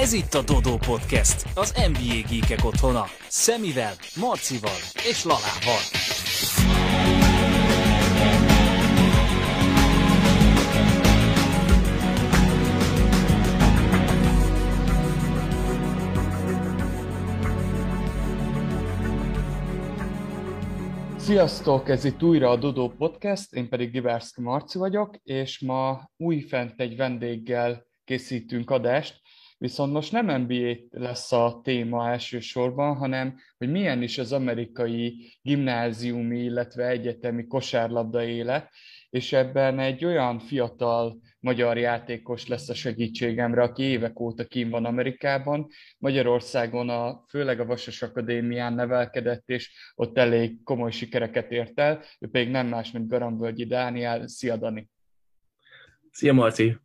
Ez itt a Dodó Podcast, az NBA Geekek otthona. Szemivel, Marcival és Lalával. Sziasztok, ez itt újra a Dodó Podcast, én pedig Givárszki Marci vagyok, és ma újfent egy vendéggel készítünk adást, viszont most nem NBA lesz a téma elsősorban, hanem hogy milyen is az amerikai gimnáziumi, illetve egyetemi kosárlabda élet, és ebben egy olyan fiatal magyar játékos lesz a segítségemre, aki évek óta kín van Amerikában. Magyarországon a, főleg a Vasas Akadémián nevelkedett, és ott elég komoly sikereket ért el. Ő pedig nem más, mint Garambölgyi Dániel. Szia, Dani! Szia, Marci!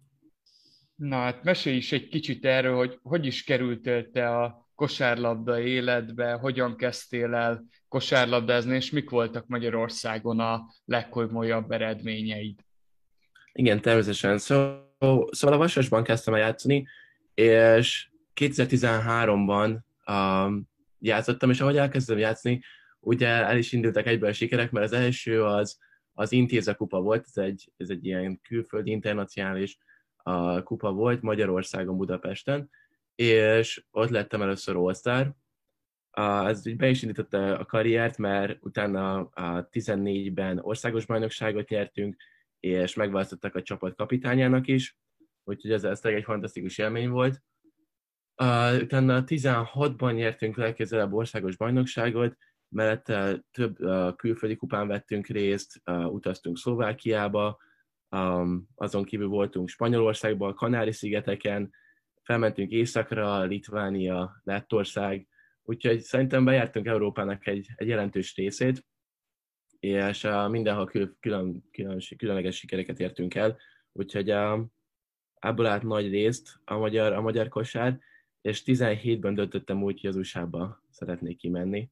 Na hát mesélj is egy kicsit erről, hogy hogy is kerültél te a kosárlabda életbe, hogyan kezdtél el kosárlabdázni, és mik voltak Magyarországon a legkomolyabb eredményeid? Igen, természetesen. Szóval, szóval a Vasasban kezdtem el játszani, és 2013-ban um, játszottam, és ahogy elkezdtem játszani, ugye el is indultak egyből a sikerek, mert az első az, az Intéze kupa volt, ez egy, ez egy ilyen külföldi internacionális uh, kupa volt Magyarországon, Budapesten, és ott lettem először all ez be is indította a karriert, mert utána a 14-ben országos bajnokságot nyertünk, és megválasztottak a csapat kapitányának is, úgyhogy ez, ez egy fantasztikus élmény volt. Uh, utána 16-ban nyertünk legközelebb országos bajnokságot, mellette több külföldi kupán vettünk részt, utaztunk Szlovákiába, um, azon kívül voltunk Spanyolországban, Kanári-szigeteken, felmentünk északra, Litvánia, Lettország, úgyhogy szerintem bejártunk Európának egy, egy jelentős részét, és uh, mindenhol külön, külön, külön, különleges sikereket értünk el, úgyhogy uh, ebből állt nagy részt a magyar, a magyar kosár, és 17-ben döntöttem úgy, hogy az USA-ba szeretnék kimenni.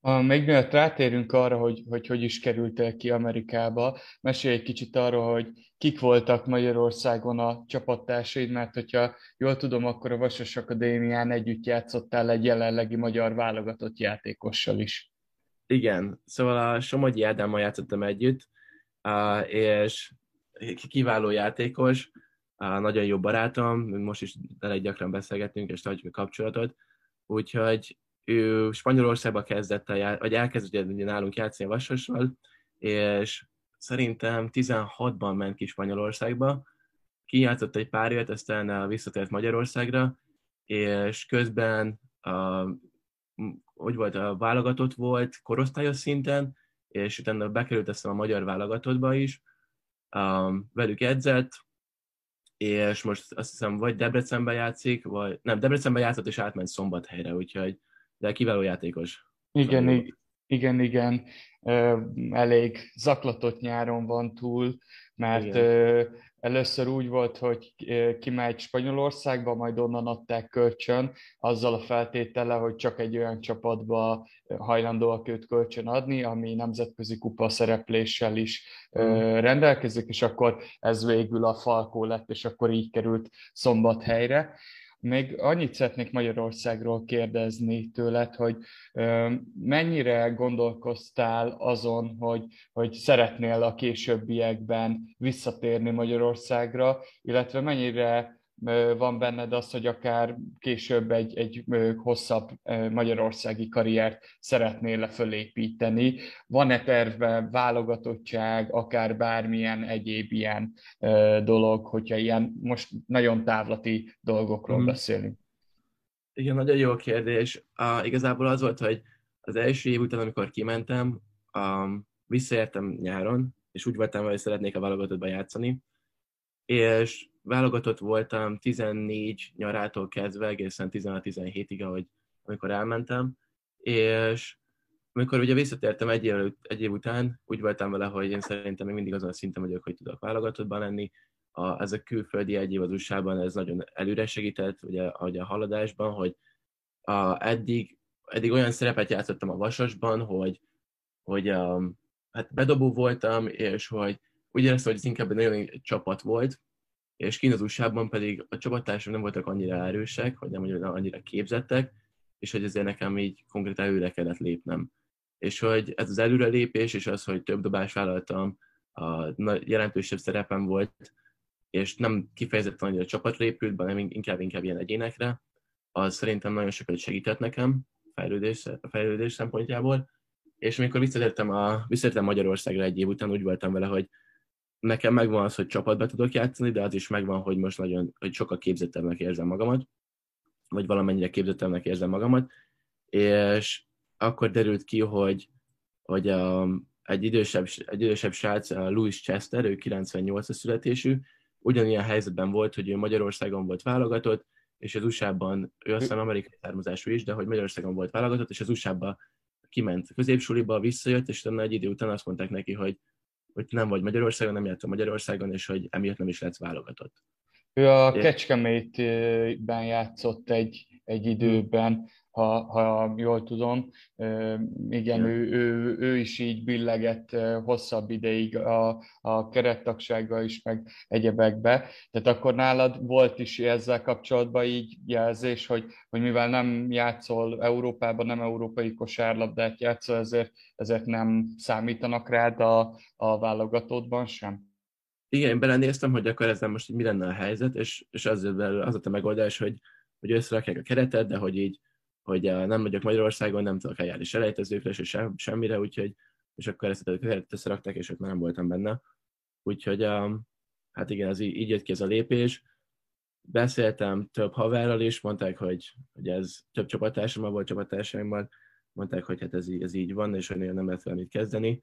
A, még mielőtt rátérünk arra, hogy, hogy hogy is kerültél ki Amerikába, mesélj egy kicsit arról, hogy kik voltak Magyarországon a csapattársaid, mert hogyha jól tudom, akkor a Vasas Akadémián együtt játszottál egy jelenlegi magyar válogatott játékossal is. Igen, szóval a Somogyi Ádámmal játszottam együtt, és kiváló játékos, nagyon jó barátom, most is elég gyakran beszélgetünk, és tartjuk a kapcsolatot, úgyhogy ő Spanyolországba kezdett, el, vagy elkezdett ugye nálunk játszani a Vasossal, és szerintem 16-ban ment ki Spanyolországba, kijátszott egy pár évet, aztán visszatért Magyarországra, és közben a, hogy volt, a válogatott volt korosztályos szinten, és utána bekerült a magyar válogatottba is, um, velük edzett, és most azt hiszem vagy Debrecenben játszik, vagy nem, Debrecenben játszott és átment Szombathelyre, úgyhogy de kiváló játékos. Igen, szóval igen, igen, elég zaklatott nyáron van túl, mert igen. először úgy volt, hogy kimegy Spanyolországba, majd onnan adták kölcsön, azzal a feltétele, hogy csak egy olyan csapatba hajlandóak őt kölcsön adni, ami nemzetközi kupa szerepléssel is mm. rendelkezik, és akkor ez végül a Falkó lett, és akkor így került Szombathelyre. Még annyit szeretnék Magyarországról kérdezni tőled, hogy mennyire gondolkoztál azon, hogy, hogy szeretnél a későbbiekben visszatérni Magyarországra, illetve mennyire van benned az, hogy akár később egy, egy hosszabb magyarországi karriert szeretnél le fölépíteni. Van-e tervben válogatottság, akár bármilyen egyéb ilyen dolog, hogyha ilyen most nagyon távlati dolgokról mm. beszélünk? Igen, nagyon jó kérdés. Uh, igazából az volt, hogy az első év után, amikor kimentem, um, visszaértem nyáron, és úgy voltam, hogy szeretnék a válogatottba játszani, és válogatott voltam 14 nyarától kezdve egészen 16-17-ig, ahogy, amikor elmentem, és amikor ugye visszatértem egy év, egy év után, úgy voltam vele, hogy én szerintem még mindig azon a szinten vagyok, hogy tudok válogatottban lenni. A, ez a külföldi egy év az USA-ban, ez nagyon előre segített, ugye, ahogy a haladásban, hogy a, eddig, eddig olyan szerepet játszottam a Vasasban, hogy, hogy a, hát bedobó voltam, és hogy úgy éreztem, hogy ez inkább egy nagyon csapat volt, és kint az usa pedig a csapattársak nem voltak annyira erősek, vagy nem annyira képzettek, és hogy ezért nekem így konkrétan előre kellett lépnem. És hogy ez az előrelépés, és az, hogy több dobást vállaltam, a jelentősebb szerepem volt, és nem kifejezetten annyira csapatra épült, hanem inkább, inkább ilyen egyénekre, az szerintem nagyon sokat segített nekem fejlődés, a fejlődés szempontjából. És amikor visszatértem, a, visszatértem Magyarországra egy év után, úgy voltam vele, hogy nekem megvan az, hogy csapatba tudok játszani, de az is megvan, hogy most nagyon, hogy sokkal képzettebbnek érzem magamat, vagy valamennyire képzettebbnek érzem magamat, és akkor derült ki, hogy, hogy a, egy, idősebb, egy idősebb srác, Louis Chester, ő 98-as születésű, ugyanilyen helyzetben volt, hogy ő Magyarországon volt válogatott, és az USA-ban, ő aztán amerikai származású is, de hogy Magyarországon volt válogatott, és az USA-ba kiment középsuliba, visszajött, és utána egy idő után azt mondták neki, hogy, hogy nem vagy Magyarországon, nem jártam Magyarországon, és hogy emiatt nem is lesz válogatott. Ő a Kecskemétben játszott egy, egy időben, ha, ha jól tudom. Igen, ő, ő, ő is így billegett hosszabb ideig a, a kerettagsággal is, meg egyebekbe. Tehát akkor nálad volt is ezzel kapcsolatban így jelzés, hogy, hogy mivel nem játszol Európában, nem európai kosárlabdát játszol, ezért, ezért nem számítanak rád a, a válogatottban sem? Igen, én belenéztem, hogy akkor ezzel most mi lenne a helyzet, és, és az, az a megoldás, hogy, hogy összerakják a keretet, de hogy így hogy nem vagyok Magyarországon, nem tudok eljárni selejtezőkre, se sem, semmire, úgyhogy és akkor ezt összerakták, és ott már nem voltam benne. Úgyhogy hát igen, ez így, így jött ki ez a lépés. Beszéltem több haverral is, mondták, hogy, hogy ez több csapattársammal volt csapattársaimmal, mondták, hogy hát ez, ez így van, és hogy nem lehet vele mit kezdeni.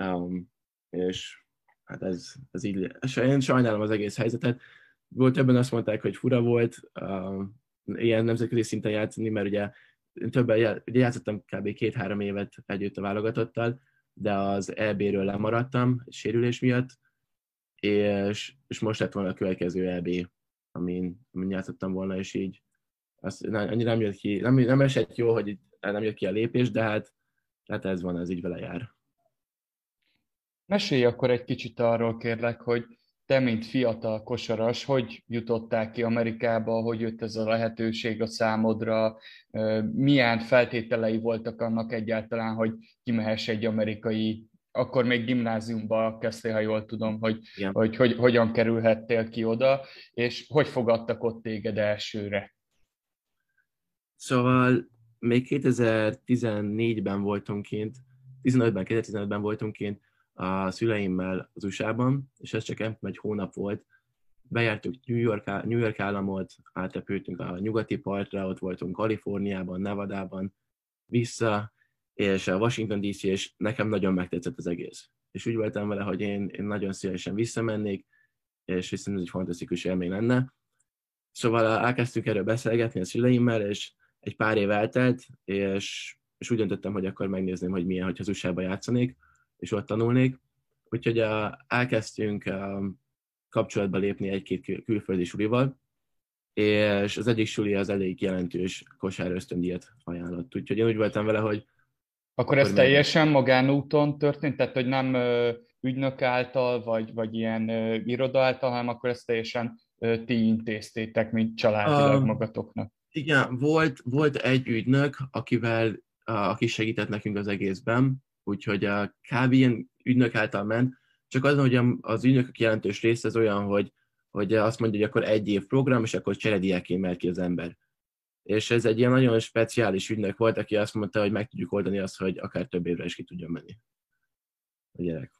Um, és hát ez, ez így, én sajnálom az egész helyzetet. Volt többen azt mondták, hogy fura volt, um, ilyen nemzetközi szinten játszani, mert ugye többen ugye játszottam kb. két-három évet együtt a válogatottal, de az EB-ről lemaradtam sérülés miatt, és, és most lett volna a következő EB, amin, amin játszottam volna, és így azt, annyira nem jött ki, nem, nem esett jó, hogy nem jött ki a lépés, de hát, hát ez van, ez így vele jár. Mesélj akkor egy kicsit arról kérlek, hogy te, mint fiatal kosaras, hogy jutottál ki Amerikába, hogy jött ez a lehetőség a számodra, milyen feltételei voltak annak egyáltalán, hogy kimehess egy amerikai, akkor még gimnáziumba kezdtél, ha jól tudom, hogy, hogy, hogy hogyan kerülhettél ki oda, és hogy fogadtak ott téged elsőre? Szóval még 2014-ben voltunk kint, 15-ben, 2015-ben voltunk kint, a szüleimmel az USA-ban, és ez csak egy hónap volt. Bejártuk New York, New York államot, átrepültünk a nyugati partra, ott voltunk Kaliforniában, Nevadában, vissza, és a Washington DC, és nekem nagyon megtetszett az egész. És úgy voltam vele, hogy én, én nagyon szívesen visszamennék, és hiszen ez egy fantasztikus élmény lenne. Szóval elkezdtünk erről beszélgetni a szüleimmel, és egy pár év eltelt, és, és úgy döntöttem, hogy akkor megnézném, hogy milyen, hogyha az USA-ba játszanék és ott tanulnék. Úgyhogy elkezdtünk kapcsolatba lépni egy-két kül- külföldi sulival, és az egyik suli az elég jelentős kosár ösztöndíjat ajánlott. Úgyhogy én úgy voltam vele, hogy... Akkor ez teljesen magánúton történt? Tehát, hogy nem ügynök által, vagy, vagy ilyen ö, iroda által, hanem akkor ezt teljesen ö, ti intéztétek, mint családilag um, magatoknak? Igen, volt, volt egy ügynök, akivel, aki segített nekünk az egészben, úgyhogy a kb. ilyen ügynök által ment, csak az, hogy az ügynökök jelentős része az olyan, hogy, hogy azt mondja, hogy akkor egy év program, és akkor cserediáké mehet ki az ember. És ez egy ilyen nagyon speciális ügynök volt, aki azt mondta, hogy meg tudjuk oldani azt, hogy akár több évre is ki tudjon menni a gyerek.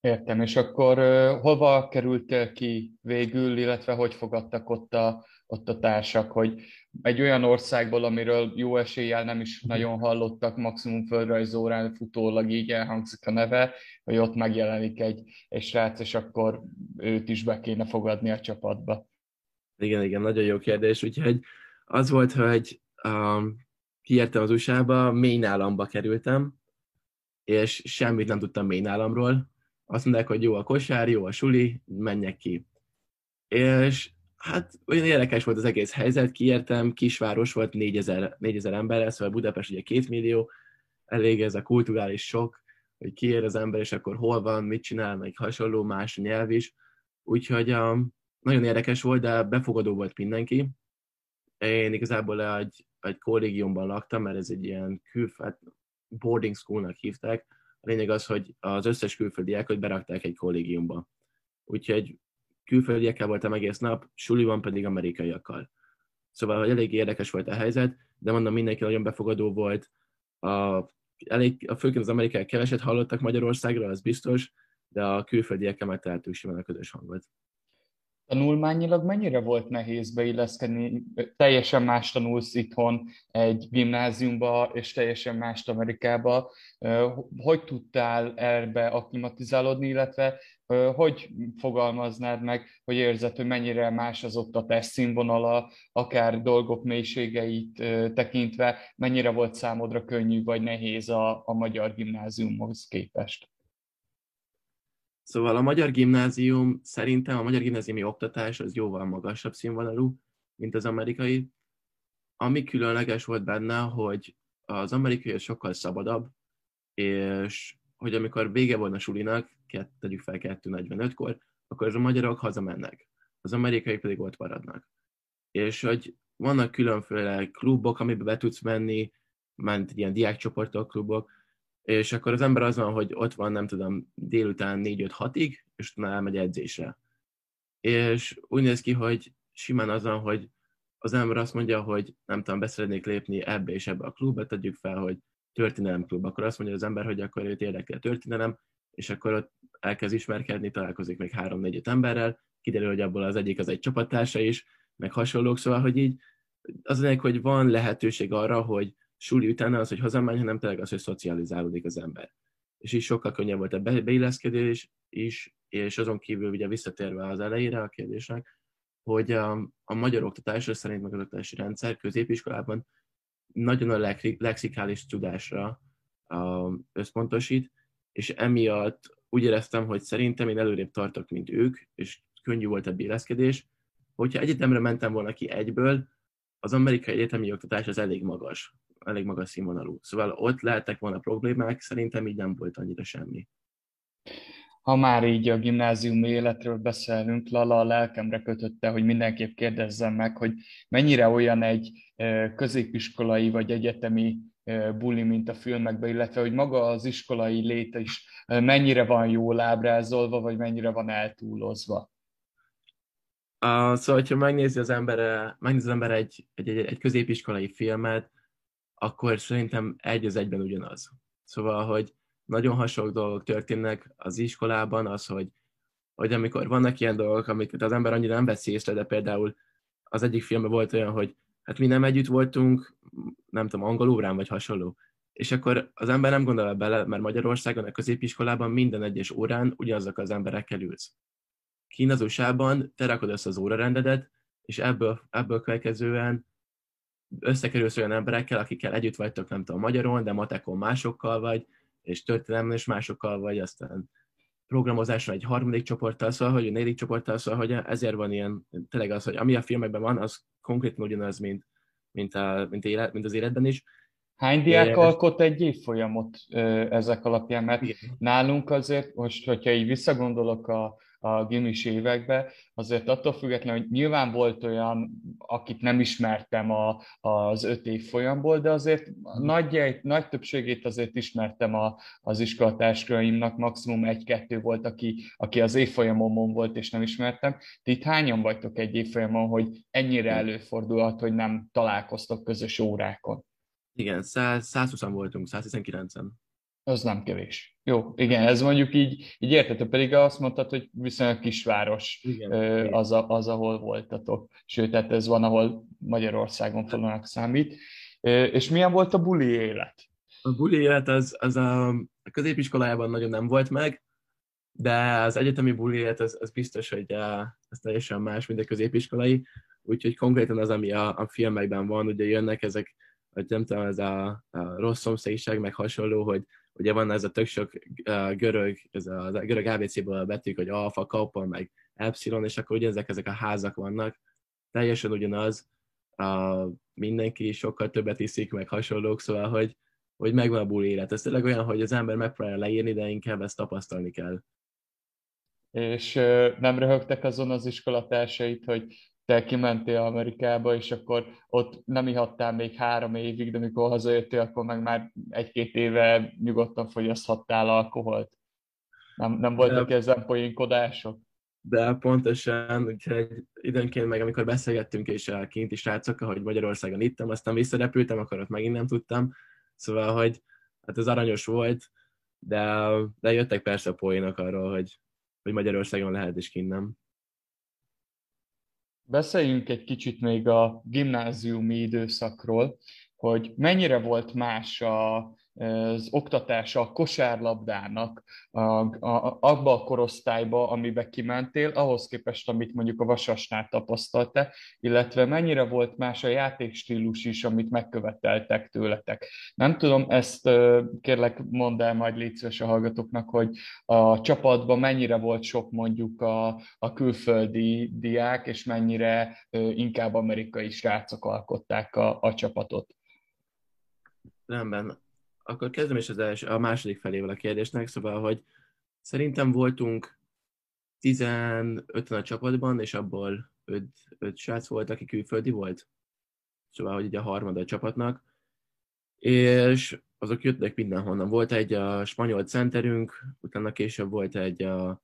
Értem, és akkor hova kerültél ki végül, illetve hogy fogadtak ott a, ott a társak, hogy egy olyan országból, amiről jó eséllyel nem is nagyon hallottak, maximum földrajzórán futólag így elhangzik a neve, hogy ott megjelenik egy, egy srác, és akkor őt is be kéne fogadni a csapatba. Igen, igen, nagyon jó kérdés, úgyhogy az volt, hogy um, kiértem az USA-ba, államba kerültem, és semmit nem tudtam mély államról. Azt mondták, hogy jó a kosár, jó a suli, menjek ki. És hát olyan érdekes volt az egész helyzet, kiértem, kisváros volt, 4000, 4000 ember, szóval Budapest ugye két millió, elég ez a kulturális sok, hogy kiér az ember, és akkor hol van, mit csinál, meg hasonló, más nyelv is. Úgyhogy um, nagyon érdekes volt, de befogadó volt mindenki. Én igazából egy, egy kollégiumban laktam, mert ez egy ilyen külföld boarding schoolnak hívták. A lényeg az, hogy az összes külföldieket berakták egy kollégiumba. Úgyhogy külföldiekkel voltam egész nap, suliban pedig amerikaiakkal. Szóval hogy elég érdekes volt a helyzet, de mondom, mindenki nagyon befogadó volt. A, elég, a főként az amerikai keveset hallottak Magyarországról, az biztos, de a külföldiekkel megtaláltuk simán a közös hangot. Tanulmányilag mennyire volt nehéz beilleszkedni? Teljesen más tanulsz itthon egy gimnáziumba, és teljesen más Amerikába. Hogy tudtál erbe aklimatizálódni, illetve hogy fogalmaznád meg, hogy érzed, hogy mennyire más az oktatás színvonala, akár dolgok mélységeit tekintve, mennyire volt számodra könnyű vagy nehéz a, a magyar gimnáziumhoz képest? Szóval a magyar gimnázium, szerintem a magyar gimnáziumi oktatás az jóval magasabb színvonalú, mint az amerikai. Ami különleges volt benne, hogy az amerikai sokkal szabadabb, és hogy amikor vége volna a sulinak, tegyük fel 2.45-kor, akkor az a magyarok hazamennek, az amerikai pedig ott maradnak. És hogy vannak különféle klubok, amiben be tudsz menni, ment ilyen diákcsoportok, klubok, és akkor az ember az van, hogy ott van, nem tudom, délután 4-5-6-ig, és utána elmegy edzésre. És úgy néz ki, hogy simán az van, hogy az ember azt mondja, hogy nem tudom, beszeretnék lépni ebbe és ebbe a klubba, tegyük fel, hogy klub, akkor azt mondja az ember, hogy akkor őt érdekel történelem, és akkor ott elkezd ismerkedni, találkozik még három-négy emberrel, kiderül, hogy abból az egyik az egy csapattársa is, meg hasonlók, szóval, hogy így az lényeg, hogy van lehetőség arra, hogy suli utána az, hogy hazamenj, hanem tényleg az, hogy szocializálódik az ember. És így sokkal könnyebb volt a beilleszkedés is, és azon kívül ugye visszatérve az elejére a kérdésnek, hogy a, a magyar oktatásra szerint meg az oktatási rendszer középiskolában nagyon a lexikális tudásra összpontosít, és emiatt úgy éreztem, hogy szerintem én előrébb tartok, mint ők, és könnyű volt a béleszkedés. Hogyha egyetemre mentem volna ki egyből, az amerikai egyetemi oktatás az elég magas elég magas színvonalú. Szóval ott lehettek volna problémák, szerintem így nem volt annyira semmi. Ha már így a gimnáziumi életről beszélünk, Lala a lelkemre kötötte, hogy mindenképp kérdezzem meg, hogy mennyire olyan egy középiskolai vagy egyetemi buli, mint a filmekben, illetve hogy maga az iskolai léte is mennyire van jól ábrázolva, vagy mennyire van eltúlozva. Uh, szóval, ha megnézi az ember, megnézi az ember egy, egy, egy, egy középiskolai filmet, akkor szerintem egy az egyben ugyanaz. Szóval, hogy nagyon hasonló dolgok történnek az iskolában, az, hogy, hogy amikor vannak ilyen dolgok, amiket az ember annyira nem vesz észre, de például az egyik filmben volt olyan, hogy hát mi nem együtt voltunk, nem tudom, angol órán vagy hasonló. És akkor az ember nem gondol bele, mert Magyarországon a középiskolában minden egyes órán ugyanazok az emberekkel ülsz. Kín az te rakod össze az órarendedet, és ebből, ebből következően összekerülsz olyan emberekkel, akikkel együtt vagytok, nem tudom, magyaron, de matekon másokkal vagy, és történelemben is másokkal vagy, aztán programozáson egy harmadik csoporttal, szóval, hogy a negyedik csoporttal, szóval, hogy ezért van ilyen, tényleg az, hogy ami a filmekben van, az konkrétan ugyanaz, mint, mint, a, mint, élet, mint az életben is. Hány diák alkot egy évfolyamot ezek alapján? Mert Igen. nálunk azért, most, hogyha így visszagondolok a, a gimis évekbe, azért attól függetlenül, hogy nyilván volt olyan, akit nem ismertem a, az öt év folyamból, de azért nagy, nagy többségét azért ismertem a, az iskolatársaimnak, maximum egy-kettő volt, aki, aki az évfolyamon volt, és nem ismertem. Ti itt hányan vagytok egy évfolyamon, hogy ennyire előfordulhat, hogy nem találkoztok közös órákon? Igen, 100, 120 voltunk, 119-en. Az nem kevés. Jó, igen, ez mondjuk így, így értető, pedig azt mondtad, hogy viszonylag kisváros igen, az, a, az, ahol voltatok. Sőt, tehát ez van, ahol Magyarországon falunak számít. És milyen volt a buli élet? A buli élet az, az a, középiskolájában nagyon nem volt meg, de az egyetemi buli élet az, az biztos, hogy ez teljesen más, mint a középiskolai, úgyhogy konkrétan az, ami a, a filmekben van, ugye jönnek ezek, hogy nem tudom, ez a, a rossz szomszédság, meg hasonló, hogy ugye van ez a tök sok görög, ez a, görög ABC-ből a betűk, hogy alfa, kappa, meg epsilon, és akkor ugye ezek, ezek a házak vannak, teljesen ugyanaz, uh, mindenki sokkal többet iszik, meg hasonlók, szóval, hogy, hogy megvan a buli élet. Ez tényleg olyan, hogy az ember megpróbálja leírni, de inkább ezt tapasztalni kell. és nem röhögtek azon az iskolatársait, hogy te kimentél Amerikába, és akkor ott nem ihattál még három évig, de mikor hazajöttél, akkor meg már egy-két éve nyugodtan fogyaszthattál alkoholt. Nem, nem voltak de, ezen poénkodások? De pontosan, úgyhogy időnként meg, amikor beszélgettünk és a kinti srácokkal, hogy Magyarországon ittam, aztán visszarepültem, akkor ott megint nem tudtam. Szóval, hogy hát ez aranyos volt, de, de jöttek persze a poénok arról, hogy, hogy Magyarországon lehet és kint nem. Beszéljünk egy kicsit még a gimnáziumi időszakról, hogy mennyire volt más a, az oktatása a kosárlabdának a, a, abba a korosztályba, amiben kimentél, ahhoz képest, amit mondjuk a Vasasnál tapasztaltál, illetve mennyire volt más a játékstílus is, amit megköveteltek tőletek. Nem tudom, ezt kérlek mondd el majd légy a hallgatóknak, hogy a csapatban mennyire volt sok mondjuk a, a külföldi diák, és mennyire inkább amerikai srácok alkották a, a csapatot. Rendben akkor kezdem is az első, a második felével a kérdésnek, szóval, hogy szerintem voltunk 15 a csapatban, és abból 5, 5 srác volt, aki külföldi volt. Szóval, hogy ugye a harmada a csapatnak. És azok jöttek mindenhonnan. Volt egy a spanyol centerünk, utána később volt egy, a,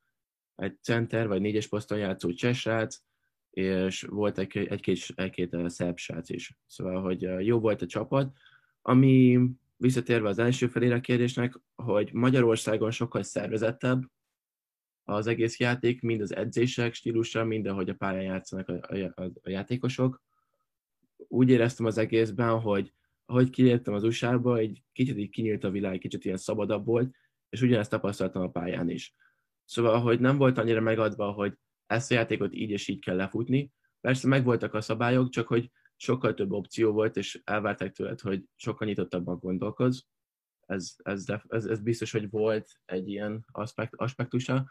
egy center, vagy négyes poszton játszó csesrác, és volt egy, egy-két, egy-két szerb srác is. Szóval, hogy jó volt a csapat, ami visszatérve az első felére kérdésnek, hogy Magyarországon sokkal szervezettebb az egész játék, mind az edzések stílusa, mind ahogy a pályán játszanak a, a, a játékosok. Úgy éreztem az egészben, hogy ahogy kiléptem az USA-ba, egy kicsit így kinyílt a világ, kicsit ilyen szabadabb volt, és ugyanezt tapasztaltam a pályán is. Szóval, hogy nem volt annyira megadva, hogy ezt a játékot így és így kell lefutni. Persze megvoltak a szabályok, csak hogy sokkal több opció volt, és elvárták tőled, hogy sokkal nyitottabban gondolkoz. Ez, ez, ez, ez biztos, hogy volt egy ilyen aspekt, aspektusa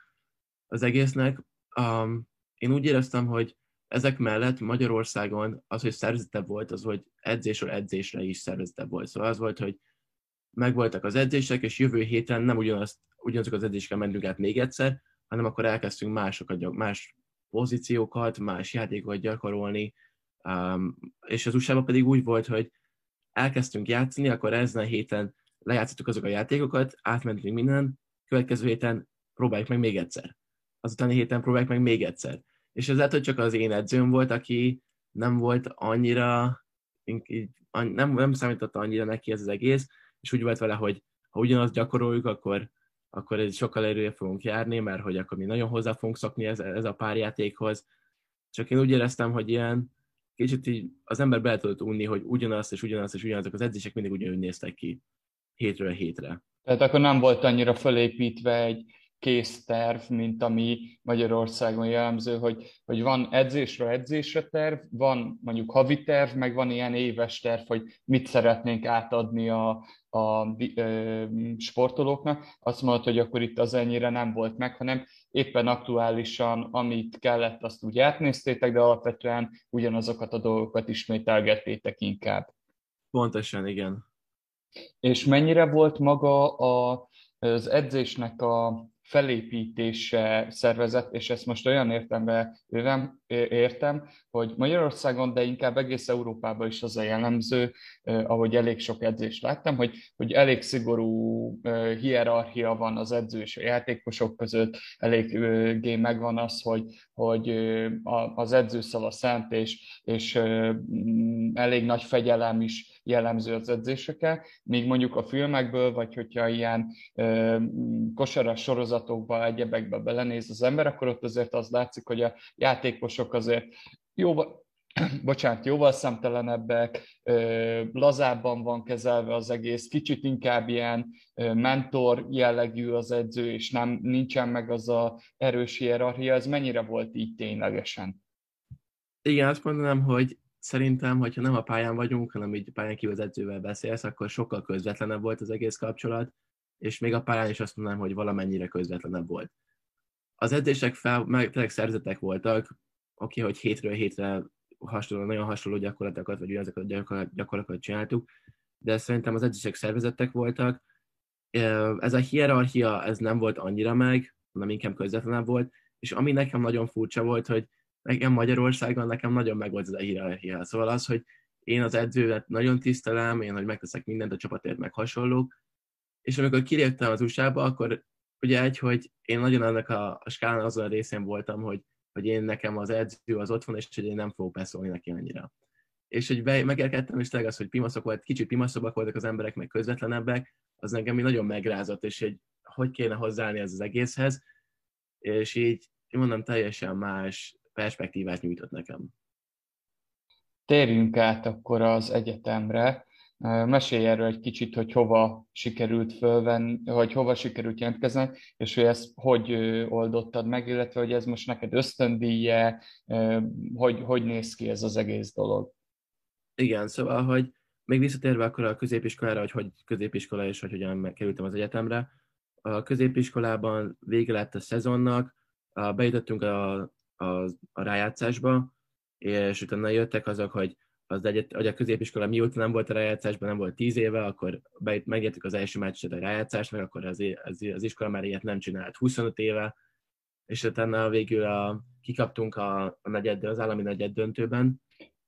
az egésznek. Um, én úgy éreztem, hogy ezek mellett Magyarországon az, hogy szervezetebb volt, az, hogy edzésről edzésre is szervezetebb volt. Szóval az volt, hogy megvoltak az edzések, és jövő héten nem ugyanazt, ugyanazok az edzéseket mentünk át még egyszer, hanem akkor elkezdtünk másokat, más pozíciókat, más játékokat gyakorolni, Um, és az usa pedig úgy volt, hogy elkezdtünk játszani, akkor ezen a héten lejátszottuk azok a játékokat, átmentünk minden, következő héten próbáljuk meg még egyszer. Azután héten próbáljuk meg még egyszer. És ez lehet, hogy csak az én edzőm volt, aki nem volt annyira, nem, nem számította annyira neki ez az egész, és úgy volt vele, hogy ha ugyanazt gyakoroljuk, akkor, akkor ez sokkal erője fogunk járni, mert hogy akkor mi nagyon hozzá fogunk szokni ez, ez a párjátékhoz. Csak én úgy éreztem, hogy ilyen kicsit így az ember be tudott unni, hogy ugyanazt és ugyanazt és ugyanazok az edzések mindig ugyanúgy néztek ki hétről hétre. Tehát akkor nem volt annyira fölépítve egy kész terv, mint ami Magyarországon jellemző, hogy, hogy van edzésre edzésre terv, van mondjuk havi terv, meg van ilyen éves terv, hogy mit szeretnénk átadni a, a ö, sportolóknak. Azt mondod, hogy akkor itt az ennyire nem volt meg, hanem éppen aktuálisan, amit kellett, azt úgy átnéztétek, de alapvetően ugyanazokat a dolgokat ismételgettétek inkább. Pontosan, igen. És mennyire volt maga a, az edzésnek a felépítése szervezet, és ezt most olyan értembe értem, hogy Magyarországon, de inkább egész Európában is az a jellemző, ahogy elég sok edzést láttam, hogy, hogy elég szigorú hierarchia van az edző és a játékosok között, eléggé megvan az, hogy, hogy az edző szava szent, és, és elég nagy fegyelem is jellemző az edzésekkel, míg mondjuk a filmekből, vagy hogyha ilyen kosaras sorozatokba, egyebekbe belenéz az ember, akkor ott azért az látszik, hogy a játékosok azért jóval, bocsánat, jóval szemtelenebbek, lazábban van kezelve az egész, kicsit inkább ilyen mentor jellegű az edző, és nem nincsen meg az a erős hierarchia, ez mennyire volt így ténylegesen? Igen, azt mondanám, hogy szerintem, hogyha nem a pályán vagyunk, hanem így pályán edzővel beszélsz, akkor sokkal közvetlenebb volt az egész kapcsolat, és még a pályán is azt mondanám, hogy valamennyire közvetlenebb volt. Az edzések fel, meg tényleg szerzetek voltak, oké, hogy hétről hétre hasonló, nagyon hasonló gyakorlatokat, vagy ugyanazokat a gyakorlatokat csináltuk, de szerintem az edzések szervezettek voltak. Ez a hierarchia, ez nem volt annyira meg, hanem inkább közvetlenebb volt, és ami nekem nagyon furcsa volt, hogy nekem Magyarországon nekem nagyon meg volt ez a hierarchia. Szóval az, hogy én az edzővet nagyon tisztelem, én, hogy megteszek mindent a csapatért, meg hasonlók, és amikor kiléptem az USA-ba, akkor ugye egy, hogy én nagyon annak a, a skálán azon a részén voltam, hogy, hogy én nekem az edző az ott van, és hogy én nem fogok beszólni neki annyira. És hogy be, megérkedtem, és tényleg az, hogy pimaszok volt, kicsit pimaszobbak voltak az emberek, meg közvetlenebbek, az nekem nagyon megrázott, és hogy hogy kéne hozzáállni ez az egészhez, és így, mondom, teljesen más perspektívát nyújtott nekem. Térjünk át akkor az egyetemre. Mesélj erről egy kicsit, hogy hova sikerült fölvenni, hogy hova sikerült jelentkezni, és hogy ezt hogy oldottad meg, illetve hogy ez most neked ösztöndíje, hogy, hogy néz ki ez az egész dolog. Igen, szóval, hogy még visszatérve akkor a középiskolára, hogy hogy középiskola és hogy hogyan kerültem az egyetemre. A középiskolában vége lett a szezonnak, bejutotttunk a, a, a rájátszásba, és utána jöttek azok, hogy az egyet, hogy a középiskola mióta nem volt a rájátszásban, nem volt tíz éve, akkor megértük az első meccset a rájátszást, meg akkor az, az, az iskola már ilyet nem csinált 25 éve, és utána végül a, kikaptunk a, a negyed, az állami negyed döntőben.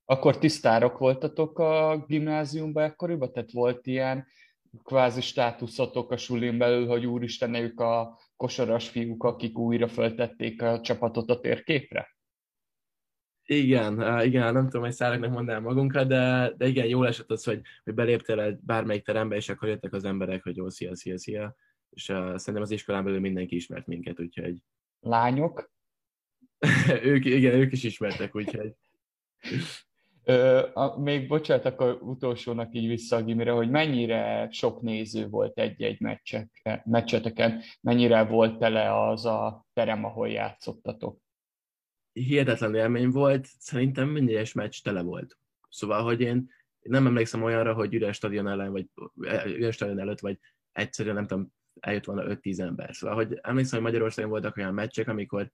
Akkor tisztárok voltatok a gimnáziumban ekkoriban? Tehát volt ilyen kvázi státuszotok a sulin belül, hogy úristen, ők a kosaras fiúk, akik újra föltették a csapatot a térképre? Igen, igen, nem tudom, hogy száraknak mondanám magunkra, de, de igen, jól esett az, hogy, hogy beléptél egy bármelyik terembe, és akkor jöttek az emberek, hogy jó, szia, szia, szia, és uh, szerintem az iskolán belül mindenki ismert minket, úgyhogy... Lányok? ők, igen, ők is ismertek, úgyhogy... Ö, a, még bocsánat, akkor utolsónak így vissza a gimire, hogy mennyire sok néző volt egy-egy meccseteken, mennyire volt tele az a terem, ahol játszottatok? hihetetlen élmény volt, szerintem minden egyes meccs tele volt. Szóval, hogy én nem emlékszem olyanra, hogy üres stadion ellen, vagy üres stadion előtt, vagy egyszerűen nem tudom, eljött volna 5-10 ember. Szóval, hogy emlékszem, hogy Magyarországon voltak olyan meccsek, amikor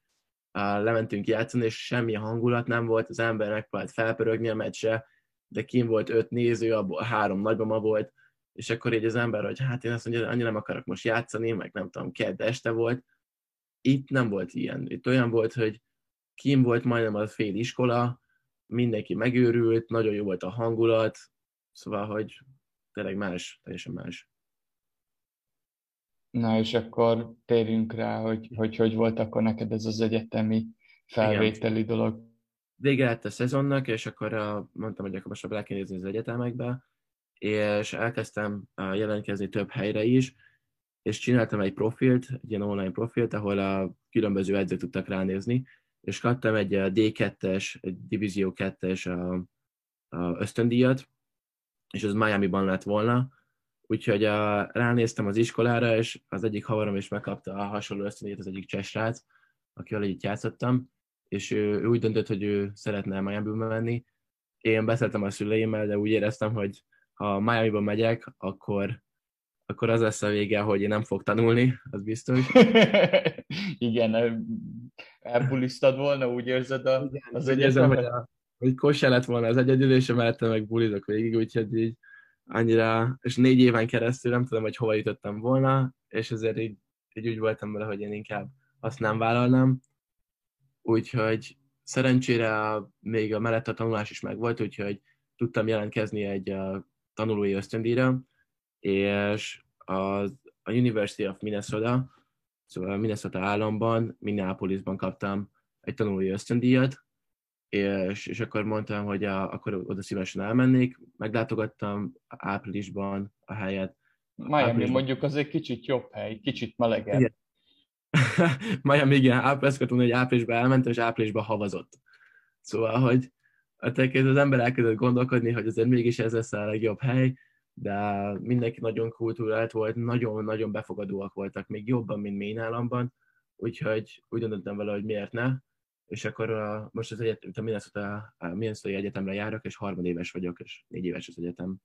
lementünk játszani, és semmi hangulat nem volt, az ember megpróbált felpörögni a meccsre, de kim volt öt néző, abból három nagymama volt, és akkor így az ember, hogy hát én azt mondja, annyira nem akarok most játszani, meg nem tudom, kedd este volt. Itt nem volt ilyen. Itt olyan volt, hogy kim volt majdnem a fél iskola, mindenki megőrült, nagyon jó volt a hangulat, szóval, hogy tényleg más, teljesen más. Na és akkor térjünk rá, hogy hogy, hogy volt akkor neked ez az egyetemi felvételi Igen. dolog. Vége lett a szezonnak, és akkor a, mondtam, hogy akkor most be kell nézni az egyetemekbe, és elkezdtem jelentkezni több helyre is, és csináltam egy profilt, egy ilyen online profilt, ahol a különböző edzők tudtak ránézni, és kaptam egy D2-es, egy Divízió 2-es a, a ösztöndíjat, és az Miami-ban lett volna, úgyhogy a, ránéztem az iskolára, és az egyik havarom is megkapta a hasonló ösztöndíjat, az egyik csesrác, akivel így játszottam, és ő, ő úgy döntött, hogy ő szeretne Miami-ba menni. Én beszéltem a szüleimmel, de úgy éreztem, hogy ha Miami-ba megyek, akkor akkor az lesz a vége, hogy én nem fog tanulni, az biztos. Igen, elbulisztad volna, úgy érzed a, Igen, az érzem, hogy, a, hogy kose lett volna az egyedül, és mellette meg bulizok végig, úgyhogy így annyira, és négy éven keresztül nem tudom, hogy hova jutottam volna, és ezért így, így úgy voltam vele, hogy én inkább azt nem vállalnám. Úgyhogy szerencsére még a mellett a tanulás is megvolt, úgyhogy tudtam jelentkezni egy tanulói ösztöndíjra, és az, a University of Minnesota, szóval Minnesota államban, Minneapolisban kaptam egy tanulói ösztöndíjat, és, és akkor mondtam, hogy a, akkor oda szívesen elmennék, meglátogattam áprilisban a helyet. Miami áprilisban. mondjuk az egy kicsit jobb hely, kicsit melegebb. Igen. Miami, igen, áprilisban, hogy áprilisban elmentem, és áprilisban havazott. Szóval, hogy az ember elkezdett gondolkodni, hogy azért mégis ez lesz a legjobb hely, de mindenki nagyon kultúrált volt, nagyon-nagyon befogadóak voltak, még jobban, mint mi államban, úgyhogy úgy döntöttem vele, hogy miért ne, és akkor a, most az egyetem, a Minnesota, a Minnesota Egyetemre járok, és harmadéves vagyok, és négy éves az egyetem.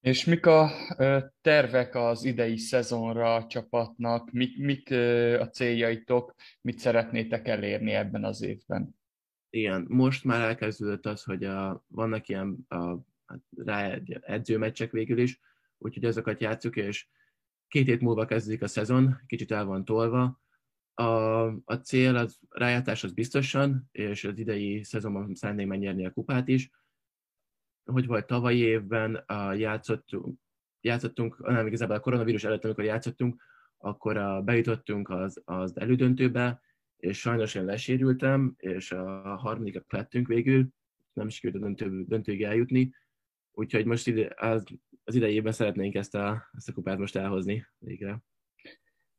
És mik a tervek az idei szezonra a csapatnak? Mik, mik a céljaitok? Mit szeretnétek elérni ebben az évben? Igen, most már elkezdődött az, hogy a, vannak ilyen a rá edzőmeccsek végül is, úgyhogy azokat játszuk, és két hét múlva kezdődik a szezon, kicsit el van tolva, a, a cél, az rájátás az biztosan, és az idei szezonban szeretnénk megnyerni a kupát is. Hogy volt tavalyi évben, a játszottunk, játszottunk, nem igazából a koronavírus előtt, amikor játszottunk, akkor a, bejutottunk az, az elődöntőbe, és sajnos én lesérültem, és a harmadikak lettünk végül, nem sikerült a döntő, döntőig eljutni, úgyhogy most ide, az, az idejében szeretnénk ezt a, ezt a kupát most elhozni végre.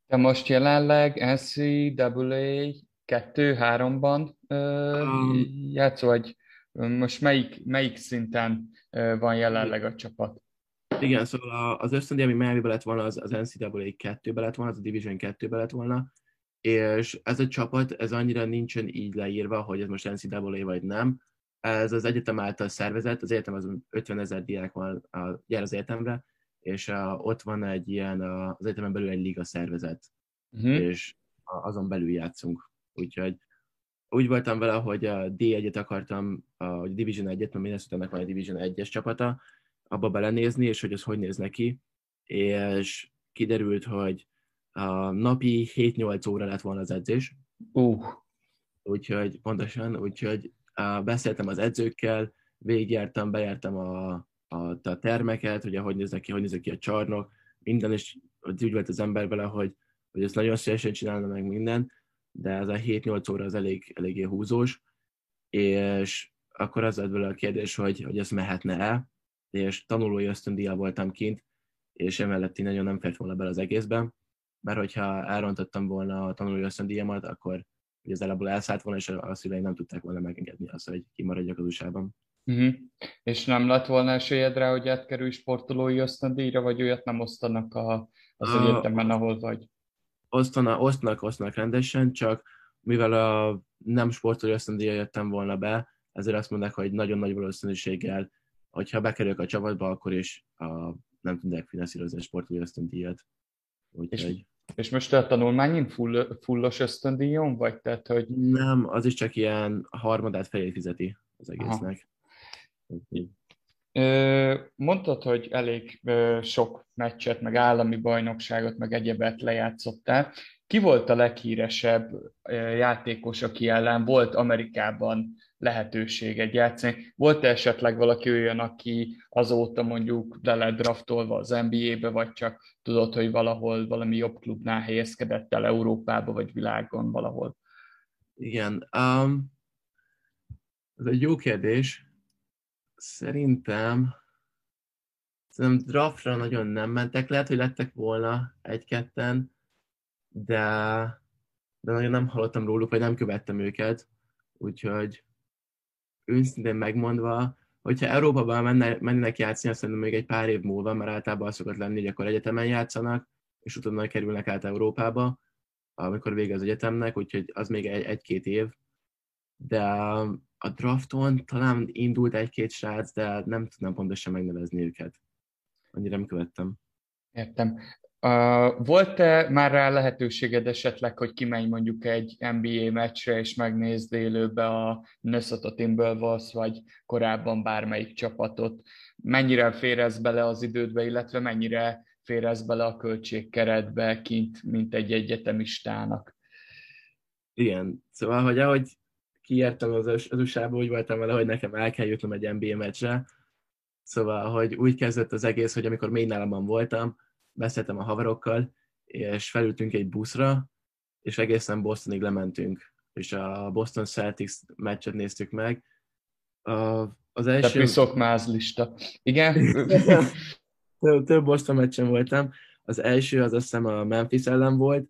Te most jelenleg NCAA 2-3-ban um, játszol, vagy most melyik, melyik szinten van jelenleg a csapat? Igen, szóval az ösztöndi, ami miami lett volna, az, az NCAA 2-be lett volna, az a Division 2-be lett volna, és ez a csapat, ez annyira nincsen így leírva, hogy ez most NCAA vagy nem. Ez az egyetem által szervezett, az egyetem az 50 ezer diák van, a, jár az egyetemre, és a, ott van egy ilyen, a, az egyetemen belül egy liga szervezet, uh-huh. és a, azon belül játszunk. Úgyhogy úgy voltam vele, hogy a D1-et akartam, a Division 1-et, mert Minnesota-nak van egy Division 1-es csapata, abba belenézni, és hogy az hogy néz neki, és kiderült, hogy a napi 7-8 óra lett volna az edzés. Uh. Úgyhogy pontosan, úgyhogy uh, beszéltem az edzőkkel, végigjártam, bejártam a, a, a termeket, hogy hogy néznek ki, hogy néznek ki a csarnok, minden, és úgy volt az ember vele, hogy, hogy ezt nagyon szívesen csinálna meg minden, de ez a 7-8 óra az elég, eléggé húzós, és akkor az lett vele a kérdés, hogy, hogy ez mehetne-e, és tanulói ösztöndíjjal voltam kint, és emellett én nagyon nem fért volna bele az egészben, mert hogyha elrontottam volna a tanulói ösztöndíjamat, akkor ugye az elából elszállt volna, és a szüleim nem tudták volna megengedni azt, hogy kimaradjak az USA-ban. Uh-huh. És nem lett volna esélyed rá, hogy átkerülj sportolói ösztöndíjra, vagy olyat nem osztanak a, az a, egyetemen, ahol vagy? Osztanak, osztanak, osztanak rendesen, csak mivel a nem sportolói ösztöndíjra jöttem volna be, ezért azt mondták, hogy nagyon nagy valószínűséggel hogyha bekerülök a csapatba, akkor is a, nem tudják finanszírozni a sportolói ösztöndíjat. Úgyhogy... És, és most a tanulmányin full, fullos ösztöndíjon vagy? Tehát, hogy... Nem, az is csak ilyen harmadát felét fizeti az egésznek. Mondtad, hogy elég sok meccset, meg állami bajnokságot, meg egyebet lejátszottál. Ki volt a leghíresebb játékos, aki ellen volt Amerikában lehetőséget játszani? Volt -e esetleg valaki olyan, aki azóta mondjuk le lett draftolva az NBA-be, vagy csak tudod, hogy valahol valami jobb klubnál helyezkedett el Európába, vagy világon valahol? Igen, um, ez egy jó kérdés. Szerintem Szerintem draftra nagyon nem mentek, lehet, hogy lettek volna egy-ketten, de, de nagyon nem hallottam róluk, vagy nem követtem őket, úgyhogy őszintén megmondva, hogyha Európában menne, mennének játszani, azt szerintem még egy pár év múlva, mert általában az szokott lenni, hogy akkor egyetemen játszanak, és utána kerülnek át Európába, amikor vége az egyetemnek, úgyhogy az még egy, egy-két év. De a drafton talán indult egy-két srác, de nem tudnám pontosan megnevezni őket. Annyira nem követtem. Értem. Uh, volt-e már rá lehetőséged esetleg, hogy kimenj mondjuk egy NBA meccsre és megnézd élőbe a Minnesota Timberwolves, vagy korábban bármelyik csapatot? Mennyire fér ez bele az idődbe, illetve mennyire fér ez bele a költségkeretbe kint, mint egy egyetemistának? Igen, szóval, hogy ahogy kiértem az, az USA-ba, úgy voltam vele, hogy nekem el kell jutnom egy NBA meccsre, Szóval, hogy úgy kezdett az egész, hogy amikor még nálamban voltam, beszéltem a haverokkal, és felültünk egy buszra, és egészen Bostonig lementünk, és a Boston Celtics meccset néztük meg. Az első... Tehát szokmázlista. Igen? több, több Boston meccsen voltam. Az első az azt hiszem a Memphis ellen volt,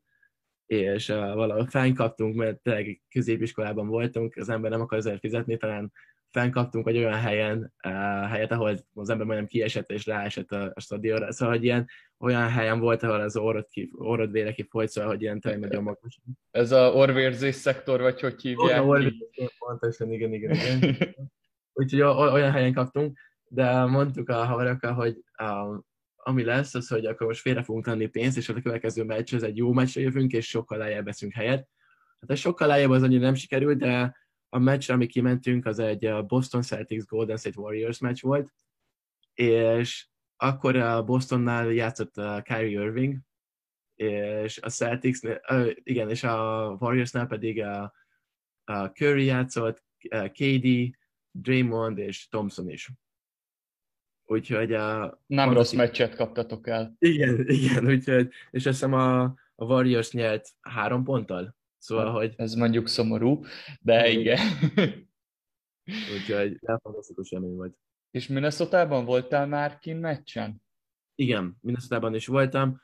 és uh, valahol fennkaptunk, mert tényleg középiskolában voltunk, az ember nem akar ezért fizetni, talán fennkaptunk egy olyan helyen, uh, helyet, ahol az ember majdnem kiesett és ráesett a, a stadionra. Szóval, hogy ilyen olyan helyen volt, ahol az orrod, ki, orrod vére kifolyt, szóval, hogy ilyen tényleg nagyon magas. Ez a orvérzés szektor, vagy hogy hívják? Orvérzés, pontosan, igen, igen, igen. Úgyhogy olyan helyen kaptunk, de mondtuk a haverokkal, hogy um, ami lesz, az, hogy akkor most félre fogunk tenni pénzt, és a következő meccs, ez egy jó meccsre jövünk, és sokkal lejjebb veszünk helyet. Hát a sokkal lejjebb az annyira nem sikerült, de a meccs, ami kimentünk, az egy Boston Celtics Golden State Warriors meccs volt, és akkor a Bostonnál játszott Kyrie Irving, és a Celtics, igen, és a Warriorsnál pedig a, a Curry játszott, a KD, Draymond és Thompson is. Úgyhogy a... Nem rossz meccset kaptatok el. Igen, igen, úgyhogy, és azt hiszem a, a Warriors nyert három ponttal. Szóval, hát, hogy... Ez mondjuk szomorú, de igen. úgyhogy elfantasztikus élmény volt. És Minnesota-ban voltál már kint meccsen? Igen, minnesota is voltam.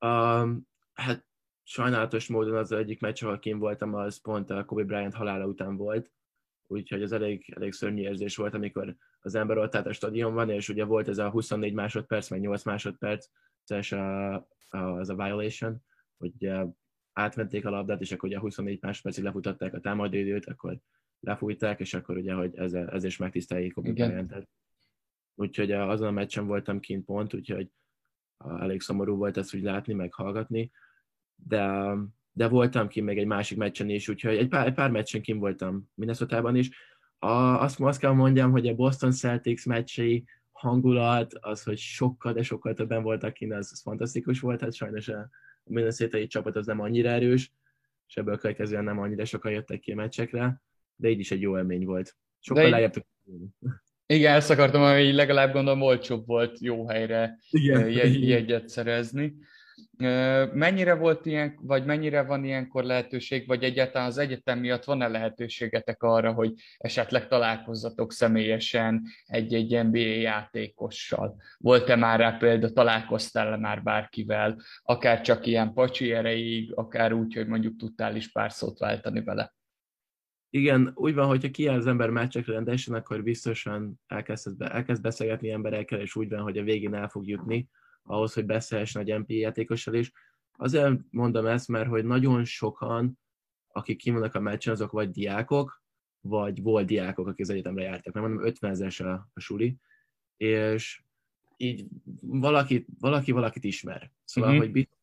Um, hát sajnálatos módon az egyik meccs, ahol kint voltam, az pont a Kobe Bryant halála után volt, úgyhogy az elég, elég szörnyű érzés volt, amikor az ember ott állt a stadionban, és ugye volt ez a 24 másodperc, meg 8 másodperc, és a, a, az a violation, hogy átmenték a labdát, és akkor ugye a 24 másodpercig lefutatták a támadóidőt, akkor lefújták, és akkor ugye, hogy ez, ez is megtiszteljék Kobe Bryantet. Úgyhogy azon a meccsen voltam kint pont, úgyhogy elég szomorú volt ezt úgy látni, meg hallgatni, de, de voltam ki még egy másik meccsen is, úgyhogy egy pár, egy pár meccsen kim voltam minnesota is. A, azt, azt kell mondjam, hogy a Boston Celtics meccsei hangulat, az, hogy sokkal, de sokkal többen voltak kint, az, az fantasztikus volt, hát sajnos a minnesota csapat az nem annyira erős, és ebből következően nem annyira sokan jöttek ki a meccsekre, de így is egy jó élmény volt. Sokkal lejjebb igen, ezt akartam, hogy legalább gondolom olcsóbb volt jó helyre Igen. Jegy, jegyet szerezni. Mennyire volt ilyen, vagy mennyire van ilyenkor lehetőség, vagy egyáltalán az egyetem miatt van-e lehetőségetek arra, hogy esetleg találkozzatok személyesen egy-egy NBA játékossal? Volt-e már rá példa, találkoztál-e már bárkivel, akár csak ilyen pacsi erejéig, akár úgy, hogy mondjuk tudtál is pár szót váltani vele? igen, úgy van, hogyha kiáll az ember meccsekre rendesen, akkor biztosan elkezd, elkezd beszélgetni emberekkel, és úgy van, hogy a végén el fog jutni ahhoz, hogy beszélhessen egy MP játékossal is. Azért mondom ezt, mert hogy nagyon sokan, akik kimondanak a meccsen, azok vagy diákok, vagy volt diákok, akik az egyetemre jártak. Nem mondom, 50 ezeres a, a suli, és így valaki, valaki valakit ismer. Szóval, mm-hmm. hogy biztos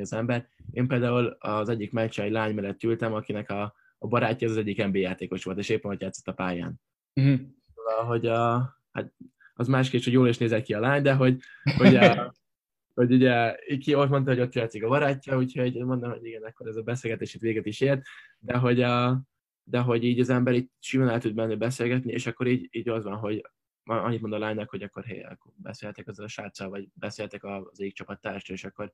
az ember. Én például az egyik meccsen egy lány mellett ültem, akinek a a barátja az, egyik NBA játékos volt, és éppen hogy játszott a pályán. Uh-huh. Szóval, hogy a, hát az másképp, hogy jól is nézett ki a lány, de hogy, hogy, a, hogy ugye ki ott mondta, hogy ott játszik a barátja, úgyhogy mondom, hogy igen, akkor ez a beszélgetés itt véget is ért, de hogy, a, de hogy így az ember itt simán el tud menni beszélgetni, és akkor így, így az van, hogy annyit mond a lánynak, hogy akkor hé, akkor beszéltek az a sráccal, vagy beszéltek az egyik csapattársal, és akkor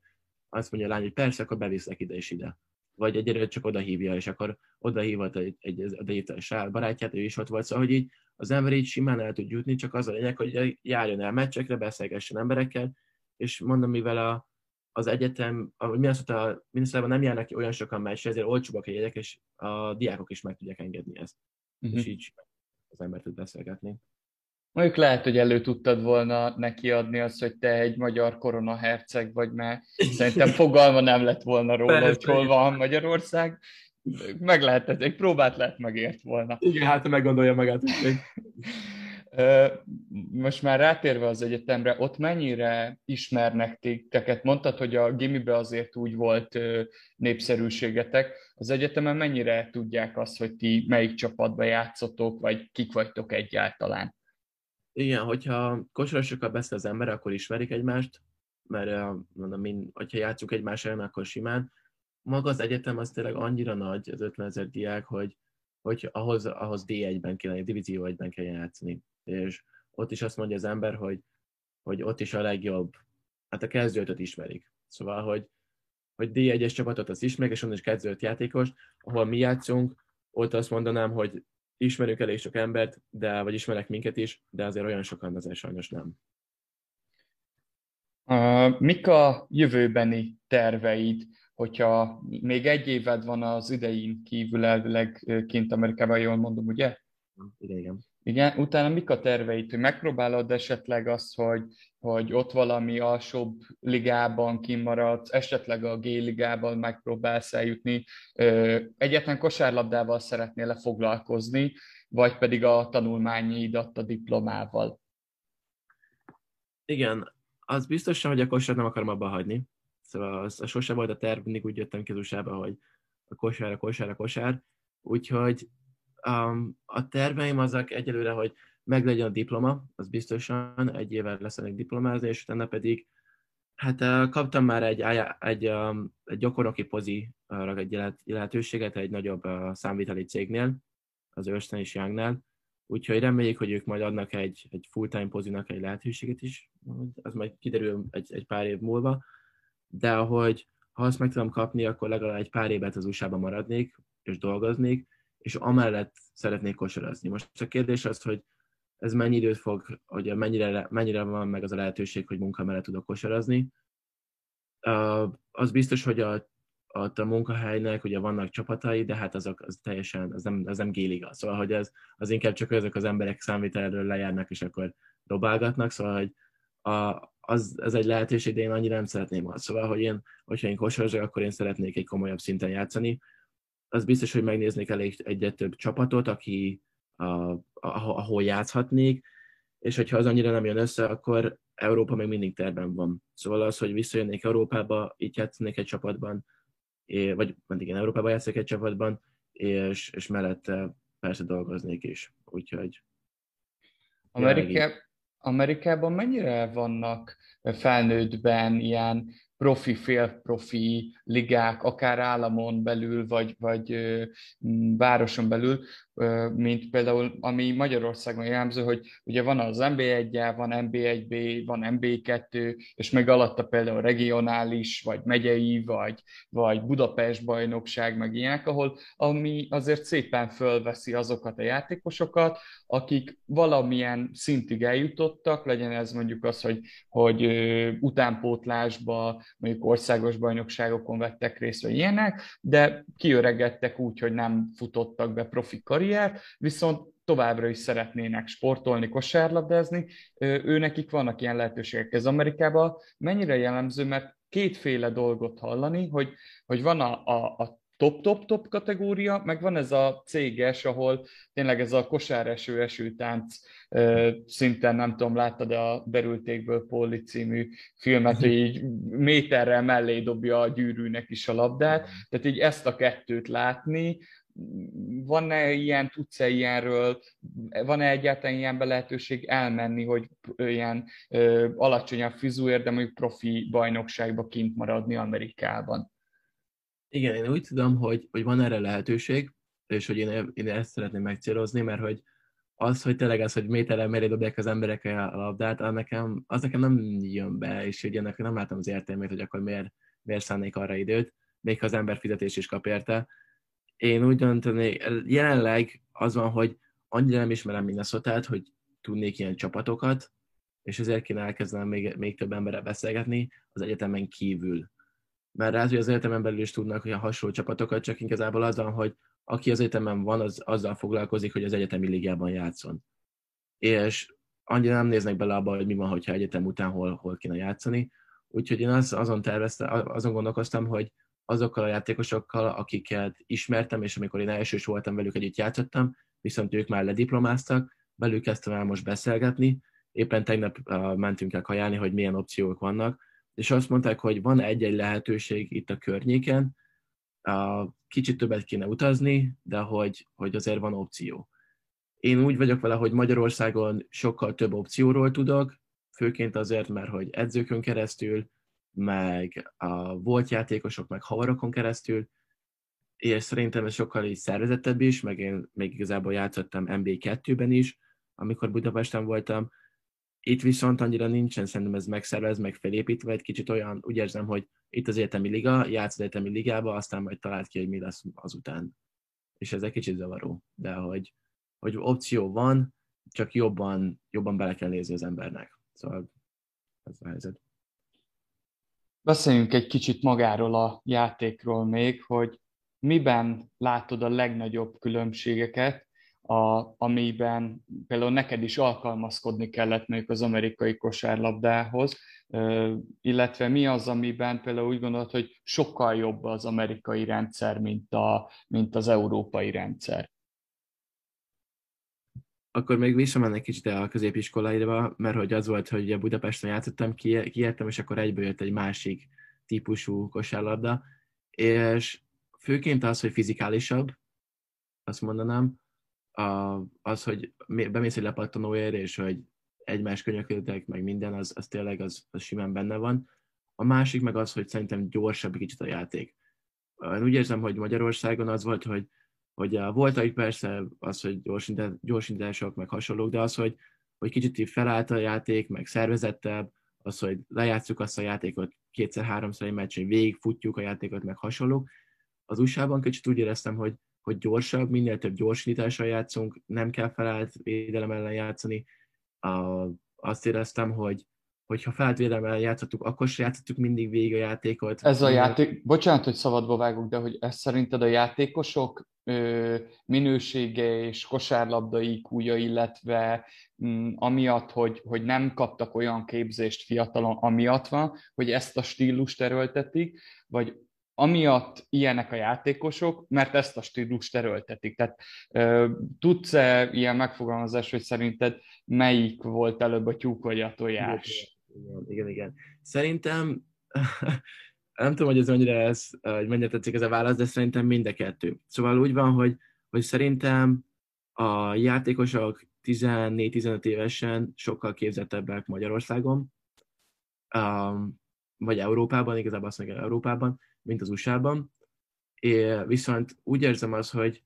azt mondja a lány, hogy persze, akkor beviszlek ide és ide. Vagy egyre csak oda hívja, és akkor oda hívott egy, egy, egy, egy barátját, ő is ott volt, szóval hogy így az ember így simán el tud jutni, csak az a lényeg, hogy járjon el meccsekre, beszélgessen emberekkel, és mondom, mivel a, az egyetem, mi azt mondta, Minnesota nem járnak ki olyan sokan meccsre, ezért olcsóbbak a jegyek, és a diákok is meg tudják engedni ezt. Uh-huh. És így az ember tud beszélgetni. Mondjuk lehet, hogy elő tudtad volna neki adni azt, hogy te egy magyar koronaherceg vagy, mert szerintem fogalma nem lett volna róla, Persze, hogy hol van Magyarország. Meg lehetett, egy próbát lehet megért volna. Igen, hát meggondolja magát. Most már rátérve az egyetemre, ott mennyire ismernek titeket? Mondtad, hogy a gimibe azért úgy volt népszerűségetek. Az egyetemen mennyire tudják azt, hogy ti melyik csapatba játszotok, vagy kik vagytok egyáltalán? Igen, hogyha kosarasokkal beszél az ember, akkor ismerik egymást, mert mondom, mind, hogyha játszunk egymás ellen, akkor simán. Maga az egyetem az tényleg annyira nagy, az 50 ezer diák, hogy, hogy ahhoz, ahhoz D1-ben kell, Divízió 1-ben kell játszani. És ott is azt mondja az ember, hogy, hogy ott is a legjobb, hát a kezdőtöt ismerik. Szóval, hogy, hogy D1-es csapatot az ismerik, és onnan is kezdőt játékos, ahol mi játszunk, ott azt mondanám, hogy ismerünk elég sok embert, de, vagy ismerek minket is, de azért olyan sokan azért sajnos nem. Uh, mik a jövőbeni terveid, hogyha még egy éved van az idején kívül elvileg kint Amerikában, jól mondom, ugye? Igen, igen. Igen, utána mik a terveid, hogy megpróbálod esetleg azt, hogy, hogy ott valami alsóbb ligában kimaradsz, esetleg a G-ligában megpróbálsz eljutni, egyetlen kosárlabdával szeretnél foglalkozni, vagy pedig a tanulmányidat a diplomával? Igen, az biztos hogy a kosár nem akarom abba hagyni. Szóval az, az sose volt a terv, mindig úgy jöttem ki hogy a kosár, a kosár, a kosár. Úgyhogy A terveim azok egyelőre, hogy meglegyen a diploma, az biztosan egy évvel lesz diplomázni, és utána pedig Hát kaptam már egy, egy, egy gyakornoki pozi egy lehetőséget egy nagyobb számviteli cégnél, az Örsten és Youngnál, úgyhogy reméljük, hogy ők majd adnak egy, egy full-time pozinak egy lehetőséget is, az majd kiderül egy, egy pár év múlva, de hogy ha azt meg tudom kapni, akkor legalább egy pár évet az usa maradnék, és dolgoznék, és amellett szeretnék kosarazni. Most a kérdés az, hogy ez mennyi időt fog, hogy mennyire, mennyire van meg az a lehetőség, hogy munka mellett tudok kosarazni. Az biztos, hogy a, a, a munkahelynek ugye vannak csapatai, de hát azok az teljesen, az nem, az nem géliga. Szóval, hogy ez, az inkább csak azok az emberek számvitelről lejárnak, és akkor dobálgatnak, szóval, hogy a, az, ez egy lehetőség, de én annyira nem szeretném azt. Szóval, hogy én, hogyha én kosarazsak, akkor én szeretnék egy komolyabb szinten játszani. Az biztos, hogy megnéznék elég egyet több csapatot, aki, a, ahol játszhatnék, és hogyha az annyira nem jön össze, akkor Európa még mindig terben van. Szóval az, hogy visszajönnék Európába, itt játszanék egy csapatban, vagy igen, Európába játszik egy csapatban, és, és mellette persze dolgoznék is. Úgyhogy... Ameriká, Amerikában mennyire vannak felnőttben ilyen profi, félprofi ligák, akár államon belül, vagy, vagy városon belül, mint például, ami Magyarországon jellemző, hogy ugye van az NB1 van NB1B, van NB2, és meg alatta például regionális, vagy megyei, vagy, vagy Budapest bajnokság, meg ilyenek, ahol ami azért szépen fölveszi azokat a játékosokat, akik valamilyen szintig eljutottak, legyen ez mondjuk az, hogy, hogy utánpótlásba, mondjuk országos bajnokságokon vettek részt, vagy ilyenek, de kiöregedtek úgy, hogy nem futottak be profi karrier, viszont továbbra is szeretnének sportolni, kosárlabdázni, ő nekik vannak ilyen lehetőségek. Ez Amerikában mennyire jellemző, mert kétféle dolgot hallani, hogy, hogy van a, a, a top-top-top kategória, meg van ez a céges, ahol tényleg ez a kosáreső esőtánc szinten, nem tudom, láttad a Berültékből Póli című filmet, hogy így méterrel mellé dobja a gyűrűnek is a labdát, tehát így ezt a kettőt látni, van-e ilyen, tudsz-e ilyenről, van-e egyáltalán ilyen lehetőség elmenni, hogy ilyen ö, alacsonyabb fizúért, de mondjuk profi bajnokságba kint maradni Amerikában? Igen, én úgy tudom, hogy, hogy van erre lehetőség, és hogy én, én ezt szeretném megcélozni, mert hogy az, hogy tényleg az, hogy méteren meré dobják az emberek a labdát, az nekem, az nekem nem jön be, és hogy ennek nem látom az értelmét, hogy akkor miért, miért szánnék arra időt, még ha az ember fizetés is kap érte. Én úgy döntenék, jelenleg az van, hogy annyira nem ismerem minnesota hogy tudnék ilyen csapatokat, és ezért kéne elkezdenem még, még több emberrel beszélgetni az egyetemen kívül mert rá, hogy az egyetemen belül is tudnak olyan hasonló csapatokat, csak igazából az van, hogy aki az egyetemen van, az azzal foglalkozik, hogy az egyetemi ligában játszon. És annyira nem néznek bele abba, hogy mi van, hogyha egyetem után hol, hol kéne játszani. Úgyhogy én az, azon terveztem, azon gondolkoztam, hogy azokkal a játékosokkal, akiket ismertem, és amikor én elsős voltam velük együtt játszottam, viszont ők már lediplomáztak, velük kezdtem el most beszélgetni. Éppen tegnap mentünk el kajálni, hogy milyen opciók vannak, és azt mondták, hogy van egy-egy lehetőség itt a környéken, kicsit többet kéne utazni, de hogy, hogy azért van opció. Én úgy vagyok vele, hogy Magyarországon sokkal több opcióról tudok, főként azért, mert hogy edzőkön keresztül, meg a volt játékosok, meg havarokon keresztül, és szerintem ez sokkal így szervezettebb is, meg én még igazából játszottam MB2-ben is, amikor Budapesten voltam, itt viszont annyira nincsen szerintem ez megszervez, meg felépítve, egy kicsit olyan, úgy érzem, hogy itt az egyetemi liga, játsz az egyetemi ligába, aztán majd talált ki, hogy mi lesz azután. És ez egy kicsit zavaró, de hogy, hogy opció van, csak jobban, jobban bele kell nézni az embernek. Szóval ez a helyzet. Beszéljünk egy kicsit magáról a játékról még, hogy miben látod a legnagyobb különbségeket a, amiben például neked is alkalmazkodni kellett mondjuk az amerikai kosárlabdához, illetve mi az, amiben például úgy gondolod, hogy sokkal jobb az amerikai rendszer, mint, a, mint az európai rendszer? Akkor még visszamennek kicsit a középiskolaidba, mert hogy az volt, hogy ugye Budapesten játszottam, kiértem, és akkor egyből jött egy másik típusú kosárlabda, és főként az, hogy fizikálisabb, azt mondanám, a, az, hogy bemész egy lepattanóért, és hogy egymás könyöködtek, meg minden, az, az tényleg az, az simán benne van. a másik meg az, hogy szerintem gyorsabb kicsit a játék. Én úgy érzem, hogy Magyarországon az volt, hogy, hogy volt itt persze az, hogy gyors, gyors indítások, meg hasonlók, de az, hogy, hogy kicsit így felállt a játék, meg szervezettebb, az, hogy lejátszuk azt a játékot kétszer-háromszor egy meccsen, végigfutjuk a játékot, meg hasonlók. Az USA-ban kicsit úgy éreztem, hogy, hogy gyorsabb, minél több gyorsítással játszunk, nem kell felállt védelem ellen játszani. A, azt éreztem, hogy, hogyha felállt védelemmel játszottuk, akkor se játszottuk mindig végig a játékot. Ez a játék, bocsánat, hogy szabadba vágok, de hogy ez szerinted a játékosok ö, minősége és kosárlabda iq illetve mm, amiatt, hogy, hogy nem kaptak olyan képzést fiatalon, amiatt van, hogy ezt a stílust erőltetik, vagy amiatt ilyenek a játékosok, mert ezt a stílust erőltetik. Tehát tudsz-e ilyen megfogalmazás, hogy szerinted melyik volt előbb a tyúk vagy a tojás? Igen, igen, igen. Szerintem, nem tudom, hogy ez mennyire, ez, hogy mennyire tetszik ez a válasz, de szerintem mind a kettő. Szóval úgy van, hogy, hogy szerintem a játékosok 14-15 évesen sokkal képzettebbek Magyarországon, um, vagy Európában, igazából azt mondja Európában, mint az USA-ban. É, viszont úgy érzem az, hogy,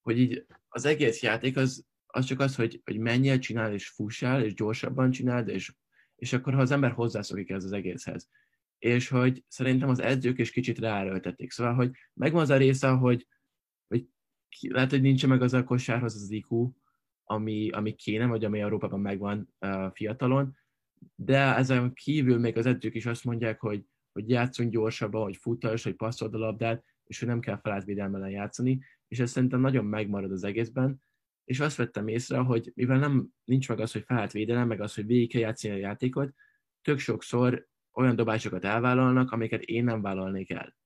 hogy így az egész játék az, az csak az, hogy, hogy menjél, csinál, és fussál, és gyorsabban csináld, és és akkor ha az ember hozzászokik ez az egészhez. És hogy szerintem az edzők is kicsit ráerőltették. Szóval, hogy megvan az a része, hogy, hogy lehet, hogy nincs meg az a kosárhoz az IQ, ami, ami kéne, vagy ami Európában megvan uh, fiatalon, de ezen kívül még az edzők is azt mondják, hogy, hogy játszunk gyorsabban, hogy futas, hogy passzold a labdát, és hogy nem kell felállt játszani, és ez szerintem nagyon megmarad az egészben, és azt vettem észre, hogy mivel nem nincs meg az, hogy felállt védelem, meg az, hogy végig kell játszani a játékot, tök sokszor olyan dobásokat elvállalnak, amiket én nem vállalnék el.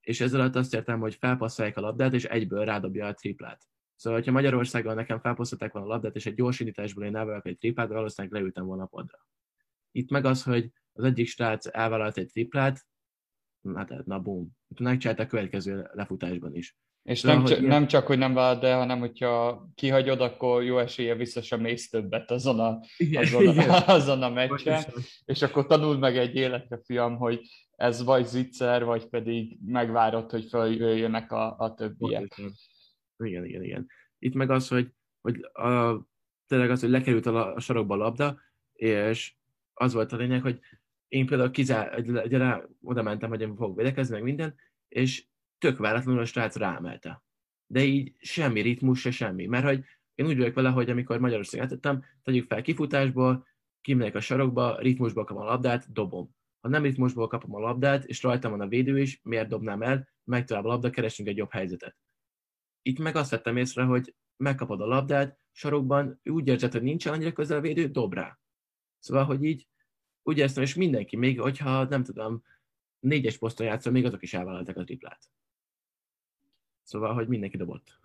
És ezzel alatt azt értem, hogy felpasszolják a labdát, és egyből rádobja a triplát. Szóval, ha Magyarországon nekem felpasszolták volna a labdát, és egy gyors indításból én elvállalok egy triplát, valószínűleg leültem volna a podra. Itt meg az, hogy az egyik srác elvállalt egy triplát, hát na bum. Megcsinálta a következő lefutásban is. És nem, csak, nem csak, hogy nem vállal, de, hanem hogyha kihagyod, akkor jó esélye vissza sem mész többet azon a, azon, a, azon a meccsen, és akkor tanul meg egy életre, fiam, hogy ez vagy zicser, vagy pedig megvárod, hogy feljöjjönek a, a többiek. Igen, igen, igen. Itt meg az, hogy, hogy a, tényleg az, hogy lekerült a, a sarokba a labda, és az volt a lényeg, hogy én például kizár, rá, oda mentem, hogy én fogok védekezni, meg minden, és tök váratlanul a srác ráemelte. De így semmi ritmus, se semmi. Mert hogy én úgy vagyok vele, hogy amikor Magyarországon átadtam, tegyük fel kifutásból, kimegyek a sarokba, ritmusból kapom a labdát, dobom. Ha nem ritmusból kapom a labdát, és rajtam van a védő is, miért dobnám el, meg tovább a labda, keresünk egy jobb helyzetet. Itt meg azt vettem észre, hogy megkapod a labdát, sarokban úgy érzed, hogy nincsen annyira közel a védő, dob rá. Szóval, hogy így úgy érzem, és mindenki, még hogyha nem tudom, négyes poszton játszol, még azok is elvállalták a triplát. Szóval, hogy mindenki dobott.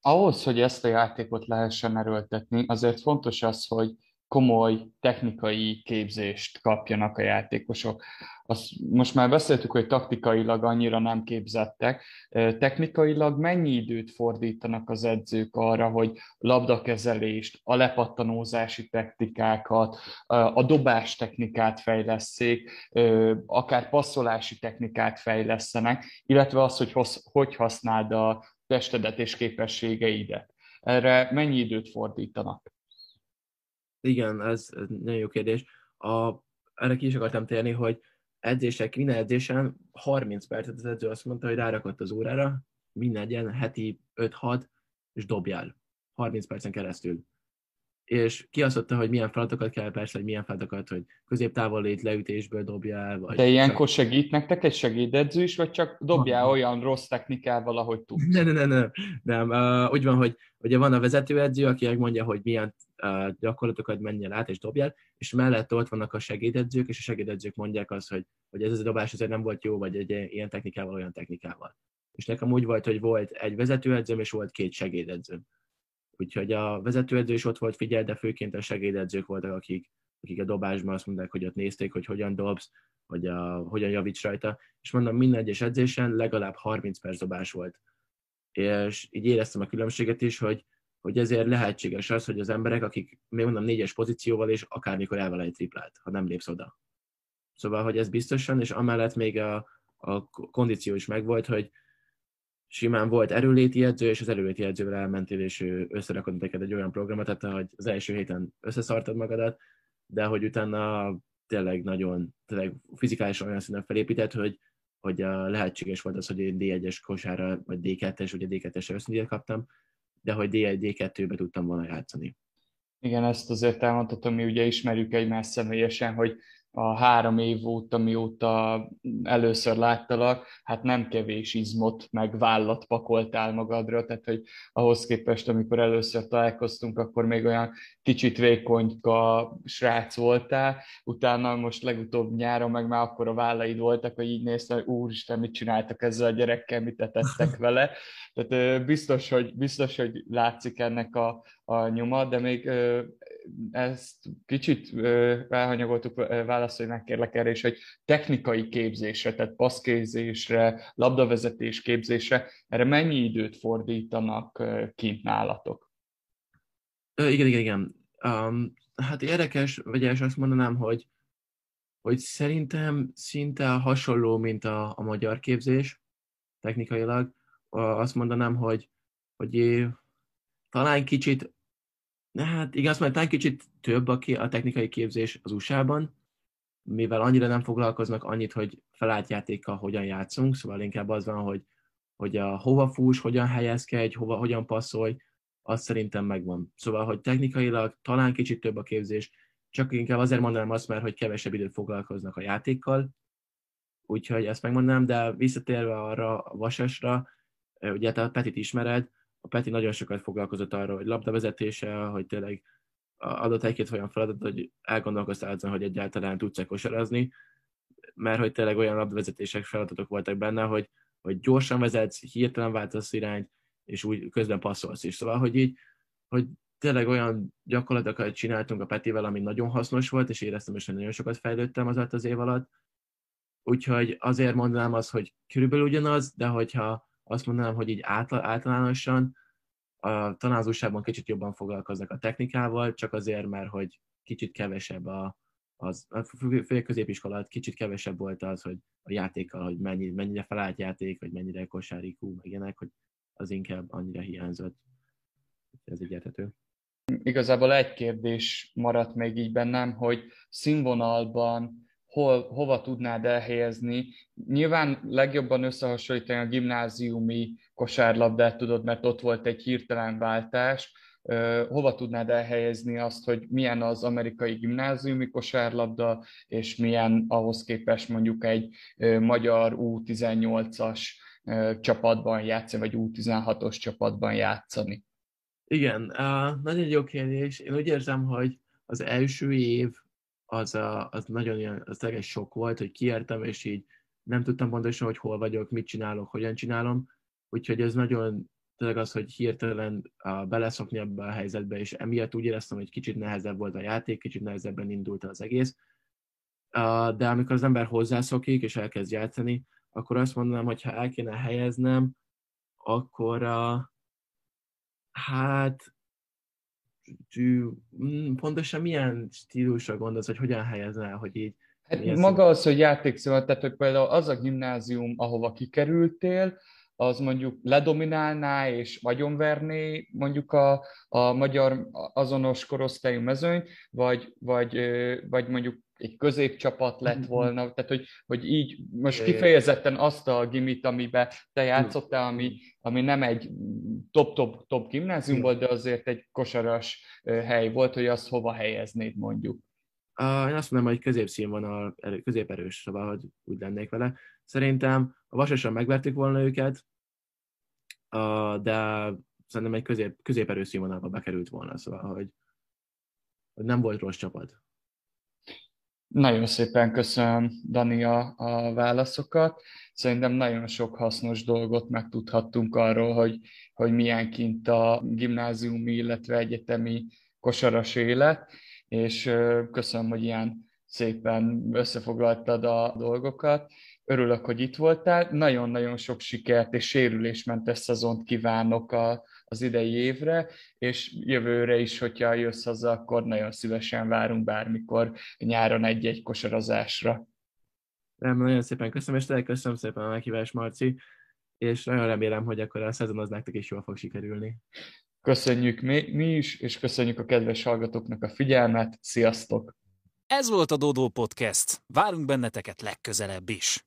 Ahhoz, hogy ezt a játékot lehessen erőltetni, azért fontos az, hogy komoly technikai képzést kapjanak a játékosok. Azt most már beszéltük, hogy taktikailag annyira nem képzettek. Technikailag mennyi időt fordítanak az edzők arra, hogy labdakezelést, a lepattanózási technikákat, a dobás technikát fejleszék, akár passzolási technikát fejlesztenek, illetve az, hogy hogy használd a testedet és képességeidet. Erre mennyi időt fordítanak? Igen, ez, ez nagyon jó kérdés. A, erre ki is akartam térni, hogy edzések, minden edzésen 30 percet az edző azt mondta, hogy rárakott az órára, minden ilyen heti 5-6, és dobjál 30 percen keresztül és kiasztotta, hogy milyen feladatokat kell, persze, hogy milyen feladatokat, hogy középtávol lét leütésből dobjál. Vagy De ilyenkor segít nektek egy segédedző is, vagy csak dobjál olyan rossz technikával, ahogy tudsz? Nem, nem, nem, nem. Uh, úgy van, hogy ugye van a vezetőedző, aki megmondja, hogy milyen gyakorlatokat menjen át és dobjál, és mellett ott vannak a segédedzők, és a segédedzők mondják azt, hogy, hogy ez a dobás azért nem volt jó, vagy egy ilyen technikával, olyan technikával. És nekem úgy volt, hogy volt egy vezetőedzőm, és volt két segédedzőm Úgyhogy a vezetőedző is ott volt figyel, de főként a segédedzők voltak, akik, akik a dobásban azt mondták, hogy ott nézték, hogy hogyan dobsz, hogy a, hogyan javíts rajta. És mondom, minden egyes edzésen legalább 30 perc dobás volt. És így éreztem a különbséget is, hogy, hogy ezért lehetséges az, hogy az emberek, akik még mondom négyes pozícióval és akármikor elvel egy triplát, ha nem lépsz oda. Szóval, hogy ez biztosan, és amellett még a, a kondíció is megvolt, hogy simán volt erőléti edző, és az erőléti edzővel elmentél, és ő neked egy olyan programot, tehát hogy az első héten összeszartad magadat, de hogy utána tényleg nagyon, tényleg fizikálisan olyan szinten felépített, hogy, hogy lehetséges volt az, hogy én D1-es kosára, vagy D2-es, ugye D2-es ösztöndíjat kaptam, de hogy D1, D2-be tudtam volna játszani. Igen, ezt azért elmondhatom, mi ugye ismerjük egymást személyesen, hogy a három év óta, mióta először láttalak, hát nem kevés izmot, meg vállat pakoltál magadra, tehát hogy ahhoz képest, amikor először találkoztunk, akkor még olyan kicsit vékonyka srác voltál, utána most legutóbb nyáron meg már akkor a vállaid voltak, hogy így néztem, hogy úristen, mit csináltak ezzel a gyerekkel, mit tettek vele. Tehát biztos, hogy, biztos, hogy látszik ennek a, a nyoma, de még ezt kicsit elhanyagoltuk, válaszolj meg kérlek erre is, hogy technikai képzésre, tehát passzkézésre, labdavezetés képzésre, erre mennyi időt fordítanak kint nálatok? igen, igen, igen. Um, hát érdekes, vagy első azt mondanám, hogy, hogy szerintem szinte hasonló, mint a, a magyar képzés technikailag. Azt mondanám, hogy, hogy talán kicsit Hát igaz, mert talán kicsit több a, a technikai képzés az USA-ban, mivel annyira nem foglalkoznak annyit, hogy felátjátékkal hogyan játszunk, szóval inkább az van, hogy, hogy a hova fús, hogyan helyezkedj, hova, hogyan passzolj, az szerintem megvan. Szóval, hogy technikailag talán kicsit több a képzés, csak inkább azért mondanám azt, mert hogy kevesebb időt foglalkoznak a játékkal, úgyhogy ezt megmondanám, de visszatérve arra a vasasra, ugye te a Petit ismered, a Peti nagyon sokat foglalkozott arról, hogy labdavezetése, hogy tényleg adott egy-két olyan feladat, hogy elgondolkoztál azon, hogy egyáltalán tudsz-e kosarazni, mert hogy tényleg olyan labdavezetések feladatok voltak benne, hogy, hogy gyorsan vezetsz, hirtelen váltasz irányt, és úgy közben passzolsz is. Szóval, hogy így, hogy tényleg olyan gyakorlatokat csináltunk a Petivel, ami nagyon hasznos volt, és éreztem is, hogy nagyon sokat fejlődtem az az év alatt. Úgyhogy azért mondanám azt, hogy körülbelül ugyanaz, de hogyha azt mondanám, hogy így általánosan a tanázóságban kicsit jobban foglalkoznak a technikával, csak azért, mert hogy kicsit kevesebb a, az, a középiskola alatt kicsit kevesebb volt az, hogy a játékkal, hogy mennyi, mennyire felállt játék, vagy mennyire kosárikú, meg ilyenek, hogy az inkább annyira hiányzott. Ez így érthető. Igazából egy kérdés maradt még így bennem, hogy színvonalban hol, hova tudnád elhelyezni. Nyilván legjobban összehasonlítani a gimnáziumi kosárlabdát tudod, mert ott volt egy hirtelen váltás. Hova tudnád elhelyezni azt, hogy milyen az amerikai gimnáziumi kosárlabda, és milyen ahhoz képest mondjuk egy magyar U18-as csapatban játszani, vagy U16-os csapatban játszani? Igen, nagyon jó kérdés. Én úgy érzem, hogy az első év az, a, az nagyon ilyen, az egy sok volt, hogy kiértem, és így nem tudtam pontosan, hogy hol vagyok, mit csinálok, hogyan csinálom, úgyhogy ez nagyon tényleg az, hogy hirtelen uh, beleszokni ebbe a helyzetbe, és emiatt úgy éreztem, hogy kicsit nehezebb volt a játék, kicsit nehezebben indult az egész. Uh, de amikor az ember hozzászokik, és elkezd játszani, akkor azt mondanám, hogy ha el kéne helyeznem, akkor uh, hát pontosan milyen stílusra gondolsz, hogy hogyan helyezel, hogy így... Hát maga az, hogy játékszóval, tehát hogy például az a gimnázium, ahova kikerültél, az mondjuk ledominálná és vagyonverné mondjuk a, a magyar azonos korosztályú mezőny, vagy, vagy, vagy mondjuk egy középcsapat lett mhm. volna, tehát hogy, hogy így most kifejezetten azt a gimit, amiben te játszottál, ami, ami nem egy top-top top gimnázium volt, de azért egy kosaras hely volt, hogy azt hova helyeznéd mondjuk. Uh, én azt mondom, hogy középszínvonal, középerős, szóval, hogy úgy lennék vele. Szerintem a Vasasan megverték volna őket, uh, de szerintem egy közép, középerős színvonalba bekerült volna, szóval, hogy, hogy nem volt rossz csapat. Nagyon szépen köszönöm, Dani, a, a válaszokat. Szerintem nagyon sok hasznos dolgot megtudhattunk arról, hogy, hogy milyen kint a gimnáziumi, illetve egyetemi kosaras élet, és köszönöm, hogy ilyen szépen összefoglaltad a dolgokat. Örülök, hogy itt voltál. Nagyon-nagyon sok sikert és sérülésmentes szezont kívánok a, az idei évre, és jövőre is, hogyha jössz haza, akkor nagyon szívesen várunk bármikor nyáron egy-egy kosarazásra. Rendben, nagyon szépen köszönöm, és tényleg köszönöm szépen a meghívást, Marci, és nagyon remélem, hogy akkor a szezon az nektek is jól fog sikerülni. Köszönjük mi, mi is, és köszönjük a kedves hallgatóknak a figyelmet. Sziasztok! Ez volt a Dodó Podcast. Várunk benneteket legközelebb is.